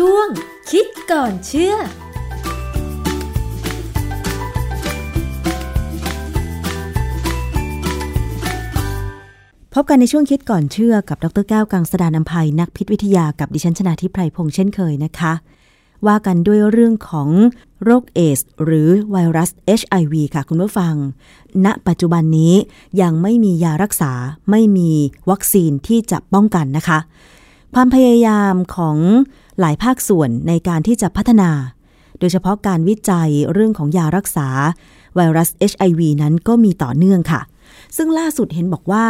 ช่วง คิดก่อนเชื่อพบกันในช่วงคิดก่อนเชื่อกับ ดรแก้วกังสดานนภัยนักพิษวิทยากับดิฉันชนาทิพไพรพงษ์เช่นเคยนะคะ ว่ากันด้วยเรื่องของโรคเอส หรือไวรัส HIV ค่ะคุณผู้ฟัง ณ ปัจจุบันนี้ยังไม่มียารักษาไม่มีวัคซีนที่จะป้องกันนะคะ ความพยายามของหลายภาคส่วนในการที่จะพัฒนา โดยเฉพาะการวิจัยเรื่องของยารักษา ไวรัส HIV นั้นก็มีต่อเนื่องค่ะ ซึ่งล่าสุดเห็นบอกว่า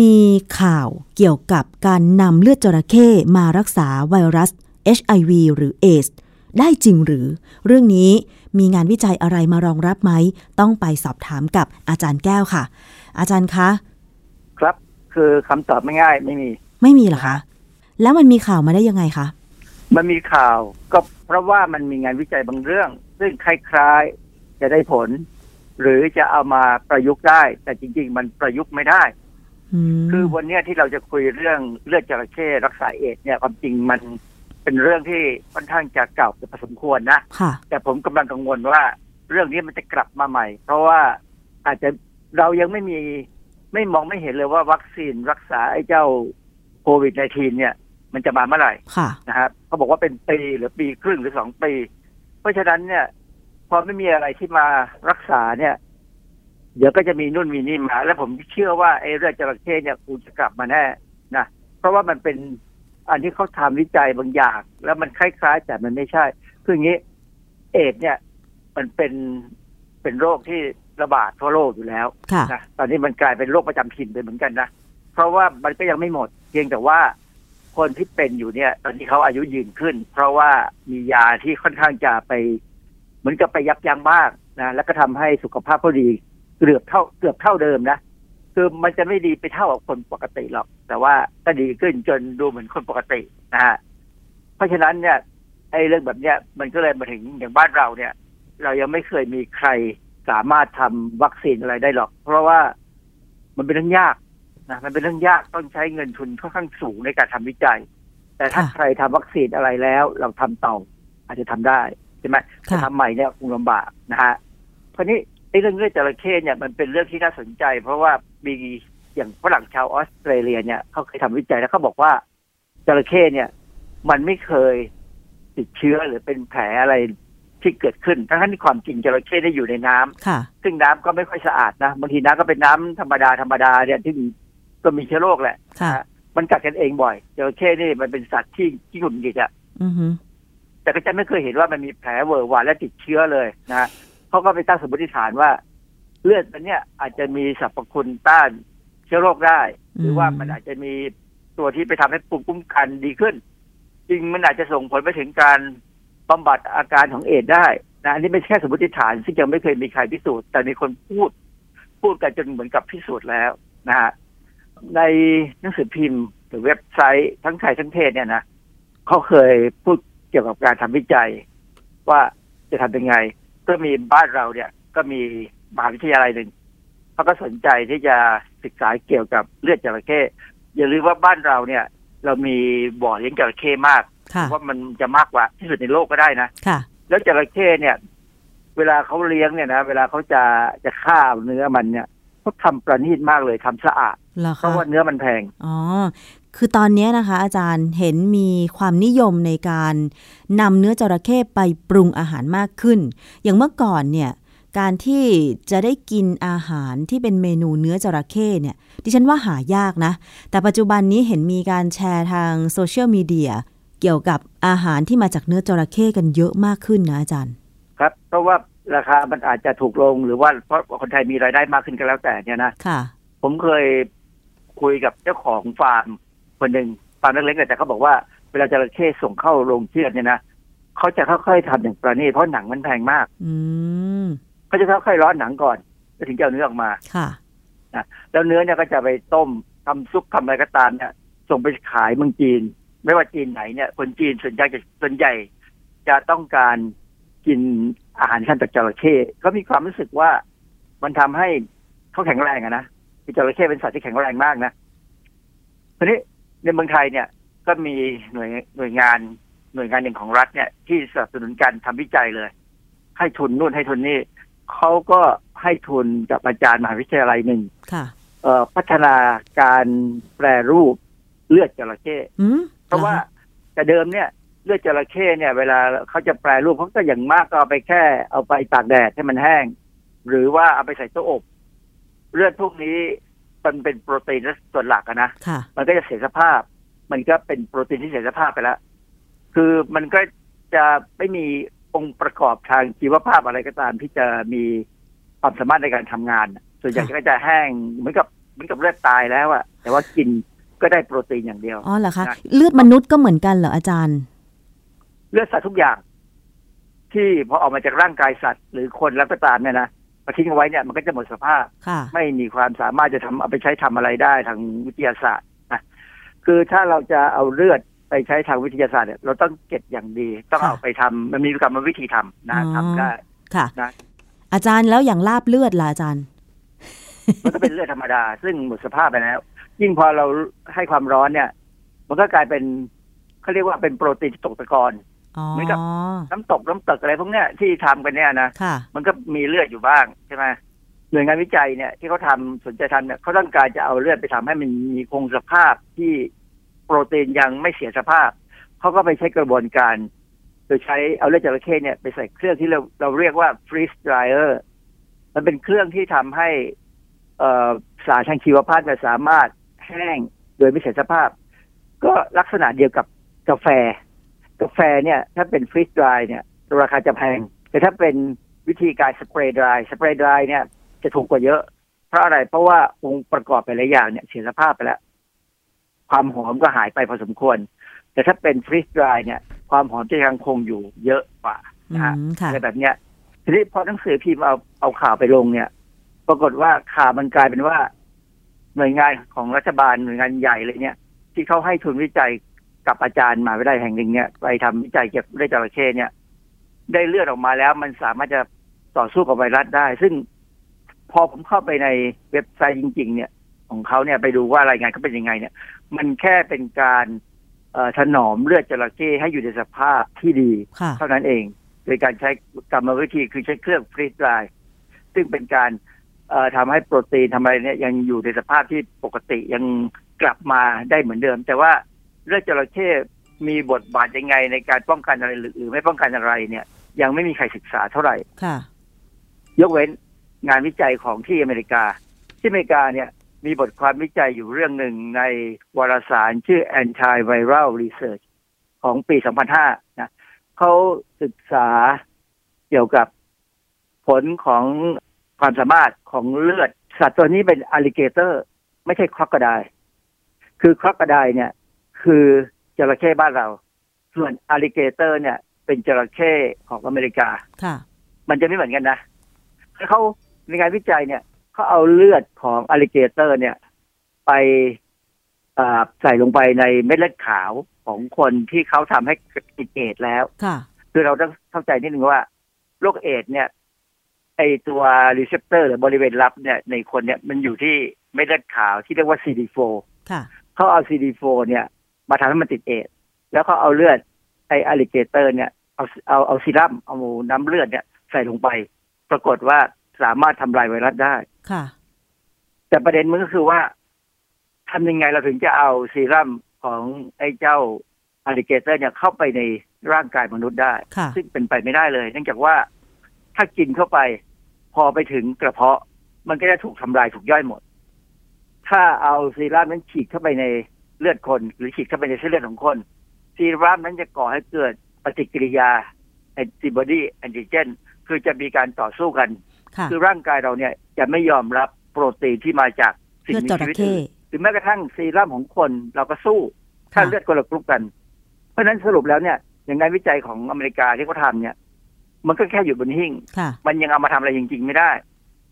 มีข่าวเกี่ยวกับการนำเลือดจระเข้มารักษาไวรัส HIV หรือเอสได้จริงหรือ เรื่องนี้มีงานวิจัยอะไรมารองรับไหม ต้องไปสอบถามกับอาจารย์แก้วค่ะ อาจารย์คะ ครับ คือคำตอบไม่ง่ายไม่มี ไม่มีเหรอคะ แล้วมันมีข่าวมาได้ยังไงคะ มันมีข่าวก็เพราะว่ามันมีงานวิจัยบางเรื่อง ซึ่งคล้ายๆจะได้ผล หรือจะเอามาประยุกต์ได้ แต่จริง ๆ มันประยุกต์ไม่ได้อืมคือวันเนี้ยที่เราจะคุยเรื่องเลือดจระเข้รักษาเอดส์เนี่ยความจริงมันเป็นเรื่องที่ค่อนข้างจะเก่าพอสมควรนะค่ะแต่ผมกำลังกังวลว่า เรื่องนี้มันจะกลับมาใหม่ เพราะว่าอาจจะเรายังไม่มีไม่มองไม่เห็นเลยว่าวัคซีนรักษาไอ้เจ้าโควิด -19 เนี่ย มันจะมาเมื่อไหร่ค่ะนะครับเขาบอกว่าเป็นปีหรือปีครึ่งหรือสองปี เพราะฉะนั้นเนี่ย พอไม่มีอะไรที่มารักษาเนี่ย เดี๋ยวก็จะมีนู่นมีนี่มา แล้วผมเชื่อว่าไอ้เรื่องจระเข้เนี่ยคงจะกลับมาแน่นะเพราะว่ามันเป็นอันที่เขาทำวิจัยบางอย่าง แล้วมันคล้ายๆ แต่มันไม่ใช่ คืออย่างนี้ เอดส์เนี่ย มันเป็นเป็นโรคที่ระบาดทั่วโลกอยู่แล้วค่ะนะตอนนี้มันกลายเป็นโรคประจำถิ่นไปเหมือนกันนะเพราะว่ามันก็ยังไม่หมด เพียงแต่ว่า คนที่เป็นอยู่เนี่ย ตอนนี้เขาอายุยืนขึ้น เพราะว่ามียาที่ค่อนข้างจะไป เหมือนกับไปยับยั้งบ้างนะแล้วก็ทำให้สุขภาพเขาดีเกือบเท่าเกือบเท่าเดิมนะคือมันจะไม่ดีไปเท่ากับคนปกติหรอก แต่ว่าก็ดีขึ้นจนดูเหมือนคนปกตินะฮะเพราะฉะนั้นเนี่ยไอ้เรื่องแบบเนี้ยมันก็เลยมาถึงอย่างบ้านเราเนี่ย เรายังไม่เคยมีใครสามารถทำวัคซีนอะไรได้หรอก เพราะว่ามันเป็นเรื่องยาก นะมันเป็นเรื่องยากต้องใช้เงินทุนค่อนข้างสูงในการทำวิจัย แต่ถ้าค่ะใครทำวัคซีนอะไรแล้ว เราทำต่ออาจจะทำได้ใช่ไหมค่ะจะทำใหม่เนี่ยคงลำบากนะฮะคราวนี้ไอ้เรื่องเลือดจระเข้เนี่ยมันเป็นเรื่องที่น่าสนใจ เพราะว่ามีอย่างฝรั่งชาวออสเตรเลียเนี่ยเขาเคยทำวิจัยแล้วเขาบอกว่าจระเข้เนี่ย มันไม่เคยติดเชื้อหรือเป็นแผลอะไรที่เกิดขึ้น ทั้งที่ความจริงจระเข้ได้อยู่ในน้ำค่ะซึ่งน้ำก็ไม่ค่อยสะอาดนะบางทีน้ำก็เป็นน้ำธรรมดาธรรมดาเนี่ยที่ ก็มีเชื้อโรคแหละค่ะนะฮะมันกัดกันเองบ่อยจระเข้นี่มันเป็นสัตว์ที่ที่หงุดหงิดอะอือฮึแต่ก็จะไม่เคยเห็นว่ามันมีแผลเวอร์หวานและติดเชื้อเลยนะฮะเขาก็ไปตั้งสมมติฐานว่า เลือดมันเนี่ยอาจจะมีสรรพคุณต้านเชื้อโรคได้ หรือว่ามันอาจจะมีตัวที่ไปทำให้ภูมิคุ้มกันดีขึ้นจริงมันอาจจะส่งผลไปถึงการบำบัดอาการของเอดส์ได้นะอันนี้ไม่ใช่แค่สมมติฐาน ซึ่งยังไม่เคยมีใครพิสูจน์แต่มีคนพูด พูดกันจนเหมือนกับพิสูจน์แล้วนะฮะ ในหนังสือพิมพ์ หรือเว็บไซต์ทั้งไทยทั้งเทศเนี่ยนะเขาเคยพูดเกี่ยวกับการทำวิจัย ว่าจะทำยังไง ก็มีบ้านเราเนี่ย ก็มีมหาวิทยาลัยหนึ่งเขาก็สนใจที่จะศึกษาเกี่ยวกับเลือดจระเข้อย่าลืมว่าบ้านเราเนี่ย เรามีบ่อเลี้ยงจระเข้มากค่ะว่ามันจะมากกว่าที่สุดในโลกก็ได้นะค่ะ แล้วจระเข้เนี่ย เวลาเขาเลี้ยงเนี่ยนะเวลาเขาจะจะฆ่าเนื้อมันเนี่ย เขาทำประณีตมากเลยทำสะอาดเหรอเพคะราะว่าเนื้อมันแพงอ๋อคือตอนนี้นะคะ อาจารย์เห็นมีความนิยมในการนำเนื้อจระเข้ไปปรุงอาหารมากขึ้น อย่างเมื่อก่อนเนี่ยการที่จะได้กินอาหารที่เป็นเมนูเนื้อจระเข้เนี่ย ดิฉันว่าหายากนะ แต่ปัจจุบันนี้เห็นมีการแชร์ทางโซเชียลมีเดียเกี่ยวกับอาหารที่มาจากเนื้อจระเข้กันเยอะมากขึ้นนะอาจารย์ ครับ เพราะว่า ราคามันอาจจะถูกลงหรือว่าเพราะคนไทยมีรายได้มากขึ้นก็แล้วแต่เนี่ยนะค่ะ ผมเคยคุยกับเจ้าของฟาร์มคนหนึ่งฟาร์มเล็กๆแต่เขาบอกว่าเวลาจระเข้ส่งเข้าโรงเชือดเนี่ยนะเขาจะค่อยๆทำอย่างประณีตเพราะหนังมันแพงมาก อืมเขาจะค่อยๆร้อนหนังก่อนแล้วถึงจะเอาเนื้อออกมาค่ะแล้วเนื้อเนี่ยก็จะไปต้มทำซุปทำอะไรก็ตามเนี่ยส่งไปขายเมืองจีน ไม่ว่าจีนไหนเนี่ย คนจีนส่วนใหญ่จะส่วนใหญ่จะต้องการ กินอาหารขั้นจากจระเข้เขามีความรู้สึกว่ามันทำให้เขาแข็งแรงอะนะคือจระเข้เป็นสัตว์ที่แข็งแรงมากนะทีนี้ในเมืองไทยเนี่ย ก็มีหน่วยหน่วยงานหน่วยงานหนึ่งของรัฐเนี่ย ที่สนับสนุนการทำวิจัยเลย ให้ทุนนู่นให้ทุนนี่เขาก็ให้ทุนกับอาจารย์มหาวิทยาลัยหนึ่งค่ะเอ่อพัฒนาการแปรรูปเลือดจระเข้อืมเพราะว่าแต่เดิมเนี่ย เลือดจระเข้เนี่ย เวลาเขาจะแปรรูปเขาก็อย่างมากก็เอาไปแค่ เอาไปตากแดดให้มันแห้ง หรือว่าเอาไปใส่ตู้อบ เลือดพวกนี้มันเป็นโปรตีนส่วนหลักอะนะค่ะมันก็จะเสียสภาพ มันก็เป็นโปรตีนที่เสียสภาพไปแล้วคือมันก็จะไม่มีองค์ประกอบทางชีวภาพอะไรก็ตามที่จะมีความสามารถในการทำงาน ส่วนใหญ่ก็จะแห้งเหมือนกับเหมือนกับเลือดตายแล้วอะแต่ว่ากินก็ได้โปรตีนอย่างเดียว อ๋อเหรอคะนะเลือดมนุษย์ก็เหมือนกันเหรออาจารย์ เลือดสัตว์ทุกอย่าง ที่พอออกมาจากร่างกายสัตว์ หรือคนแล้วก็ตามเนี่ยนะมาทิ้งเอาไว้เนี่ยมันก็จะหมดสภาพค่ะไม่มีความสามารถจะทำเอาไปใช้ทำอะไรได้ทางวิทยาศาสตร์นะคือถ้าเราจะเอาเลือดไปใช้ทางวิทยาศาสตร์เนี่ยเราต้องเก็บอย่างดี ต้องค่ะเอาไปทำมันมีกรรมวิธีทำนะอ๋อทำได้ค่ะนะอาจารย์แล้วอย่างลาบเลือดล่ะอาจารย์มันก็เป็นเลือดธรรมดา ซึ่งหมดสภาพไปแล้ว ยิ่งพอเราให้ความร้อนเนี่ย มันก็กลายเป็นเขาเรียกว่าเป็นโปรตีนที่ตกตะกอนอ๋อ เหมือนกับน้ำตกน้ำตกอะไรพวกเนี้ยที่ทำกันเนี่ยนะค่ะมันก็มีเลือดอยู่บ้างใช่ไหมหน่วยงานวิจัยเนี่ยที่เขาทำสนใจทำเนี่ยเขาต้องการจะเอาเลือดไปทำให้มันมีคงสภาพที่โปรตีนยังไม่เสียสภาพเขาก็ไปใช้กระบวนการ โดยใช้เอาเลือดจระเข้เนี่ยไปใส่เครื่องที่เราเราเรียกว่า freeze dryer มันเป็นเครื่องที่ทำให้เอ่อสารทางชีวภาพเนี่ยสามารถแห้งโดยไม่เสียสภาพ ก็ลักษณะเดียวกับกาแฟ กาแฟเนี่ยถ้าเป็นฟรีสดรายเนี่ยราคาจะแพง แต่ถ้าเป็นวิธีการสเปรย์ดรายสเปรย์ดรายเนี่ยจะถูกกว่าเยอะ เพราะอะไรเพราะว่าองค์ประกอบแต่ละอย่างเนี่ยเสียสภาพไปแล้ว ความหอมก็หายไปพอสมควร แต่ถ้าเป็นฟรีสดรายเนี่ย ความหอมจะยังคงอยู่เยอะกว่าอืนะฮะมค่ะอะไรแบบเนี้ยทีนี้พอหนังสือพิมพ์เอาเอาข่าวไปลงเนี่ย ปรากฏว่าข่าวมันกลายเป็นว่า หน่วยงานของรัฐบาลหน่วยงานใหญ่เลยเนี่ย ที่เขาให้ทุนวิจัย กับอาจารย์มหาวิทยาลัยแห่งหนึ่งเนี่ยไปทำวิจัยเกี่ยวกับเรื่องจระเข้เนี่ย ได้เลือดออกมาแล้ว มันสามารถจะต่อสู้กับไวรัสได้ ซึ่งพอผมเข้าไปในเว็บไซต์จริง ๆ เนี่ย ของเขาเนี่ยไปดูว่ารายงานเขาเป็นยังไง เนี่ย มันแค่เป็นการเอ่อถนอมเลือดจระเข้ให้อยู่ในสภาพที่ดีค่ะเท่านั้นเอง โดยการใช้กรรมวิธีคือใช้เครื่องฟรีสไดร์ซึ่งเป็นการเอ่อทำให้โปรตีนทำอะไรเนี่ยยังอยู่ในสภาพที่ปกติยังกลับมาได้เหมือนเดิม แต่ว่า เลือดจระเข้มีบทบาทยังไงในการป้องกันอะไรหรือหรือไม่ป้องกันอะไรเนี่ย ยังไม่มีใครศึกษาเท่าไหร่ค่ะ ยกเว้นงานวิจัยของที่อเมริกา ที่อเมริกาเนี่ย มีบทความวิจัยอยู่เรื่องหนึ่งในวารสารชื่อ Antiviral Research ของปี 2005 นะเขาศึกษาเกี่ยวกับผลของความสามารถของเลือด สัตว์ตัวนี้เป็นอ l ลิเกเตอร์ ไม่ใช่ crocodile คือ crocodile เนี่ย คือจระเข้บ้านเรา ส่วนอ l ลิเกเตอร์ เนี่ย เป็นจระเข้ของอเมริกาค่ะมันจะไม่เหมือนกันนะเขาในงานวิจัยเนี่ยเขาเอาเลือดของอ l ลิเกเตอร์ เนี่ย ไปอ่าใส่ลงไปในเม็ดเลือดขาวของคนที่เขาทำให้ติดเอดส์แล้ว ค่ะ คือเราต้องเข้าใจนิดนึงว่าโรคเอดส์เนี่ย ไอตัว receptor หรือบริเวณรับเนี่ย ในคนเนี่ยมันอยู่ที่เม็ดเลือดขาวที่เรียกว่า CD4 ค่ะเขาเอา CD4 เนี่ย มาทำให้มันติดเอดส์แล้วเขาเอาเลือดไออ l ลิเกเตอร์เนี่ยเอาเอาเอาซีรัมเอาน้ำเลือดเนี่ยใส่ลงไป ปรากฏว่าสามารถทำลายไวรัสได้ค่ะ แต่ประเด็นมันก็คือว่าทำยังไงเราถึงจะเอาซีรัมของไอ้เจ้าอ l ลิเกเตอร์เนี่ยเข้าไปในร่างกายมนุษย์ได้ค่ะซึ่งเป็นไปไม่ได้เลย เนื่องจากว่าถ้ากินเข้าไป พอไปถึงกระเพาะ มันก็จะถูกทำลายถูกย่อยหมด ถ้าเอาซีรัมนั้นฉีดเข้าไปใน เลือดคนหรือฉีดเข้าไปในเส้นเลือดของคน ซีรัมนั้นจะก่อให้เกิดปฏิกิริยาแอนติบอดีแอนติเจนคือจะมีการต่อสู้กันค่ะคือร่างกายเราเนี่ยจะไม่ยอมรับโปรตีนที่มาจากสิ่งเลือดมีจชีระวิตเข้อื่นหรือแม้กระทั่งซีรั่มของคนเราก็สู้ถ้าค่ะเลือดคนละกรุ๊ปกัน เพราะฉะนั้นสรุปแล้วเนี่ย อย่างงานวิจัยของอเมริกาที่เขาทำเนี่ย มันก็แค่อยู่บนหิ้งค่ะมันยังเอามาทำอะไรจริง ๆ ไม่ได้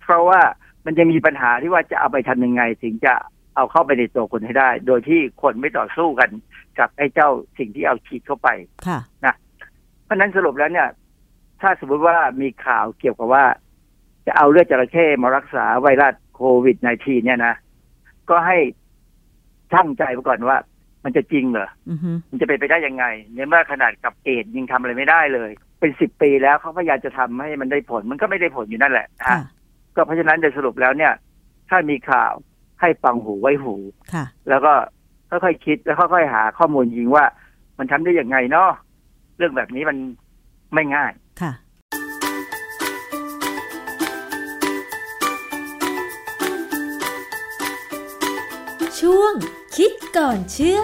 เพราะว่ามันจะมีปัญหาที่ว่าจะเอาไปทำยังไง ถึงจะ เอาเข้าไปในตัวคนให้ได้ โดยที่คนไม่ต่อสู้กันกับไอ้เจ้าสิ่งที่เอาฉีดเข้าไปค่ะเพราะฉะนั้นสรุปแล้วเนี่ย ถ้าสมมติว่ามีข่าวเกี่ยวกับว่า จะเอาเลือดจระเข้มารักษาไวรัสโควิด -19 เนี่ยนะก็ให้ช่างใจไปก่อนว่า มันจะจริงเหรออือฮึมันจะเป็นไปได้ยังไงในเมื่อขนาดกับเอดส์ยังทำอะไรไม่ได้เลย เป็นสิบปีแล้วเขาพยายามจะทำให้มันได้ผล มันก็ไม่ได้ผลอยู่นั่นแหละนะค่ะฮะก็เพราะฉะนั้นโดยสรุปแล้วเนี่ย ถ้ามีข่าว ให้ฟังหูไว้หูค่ะ แล้วก็ค่อยๆคิดแล้วค่อยๆหาข้อมูลจริงว่า มันทำได้ยังไงเนาะเรื่องแบบนี้มันไม่ง่ายค่ะ ช่วงคิดก่อนเชื่อ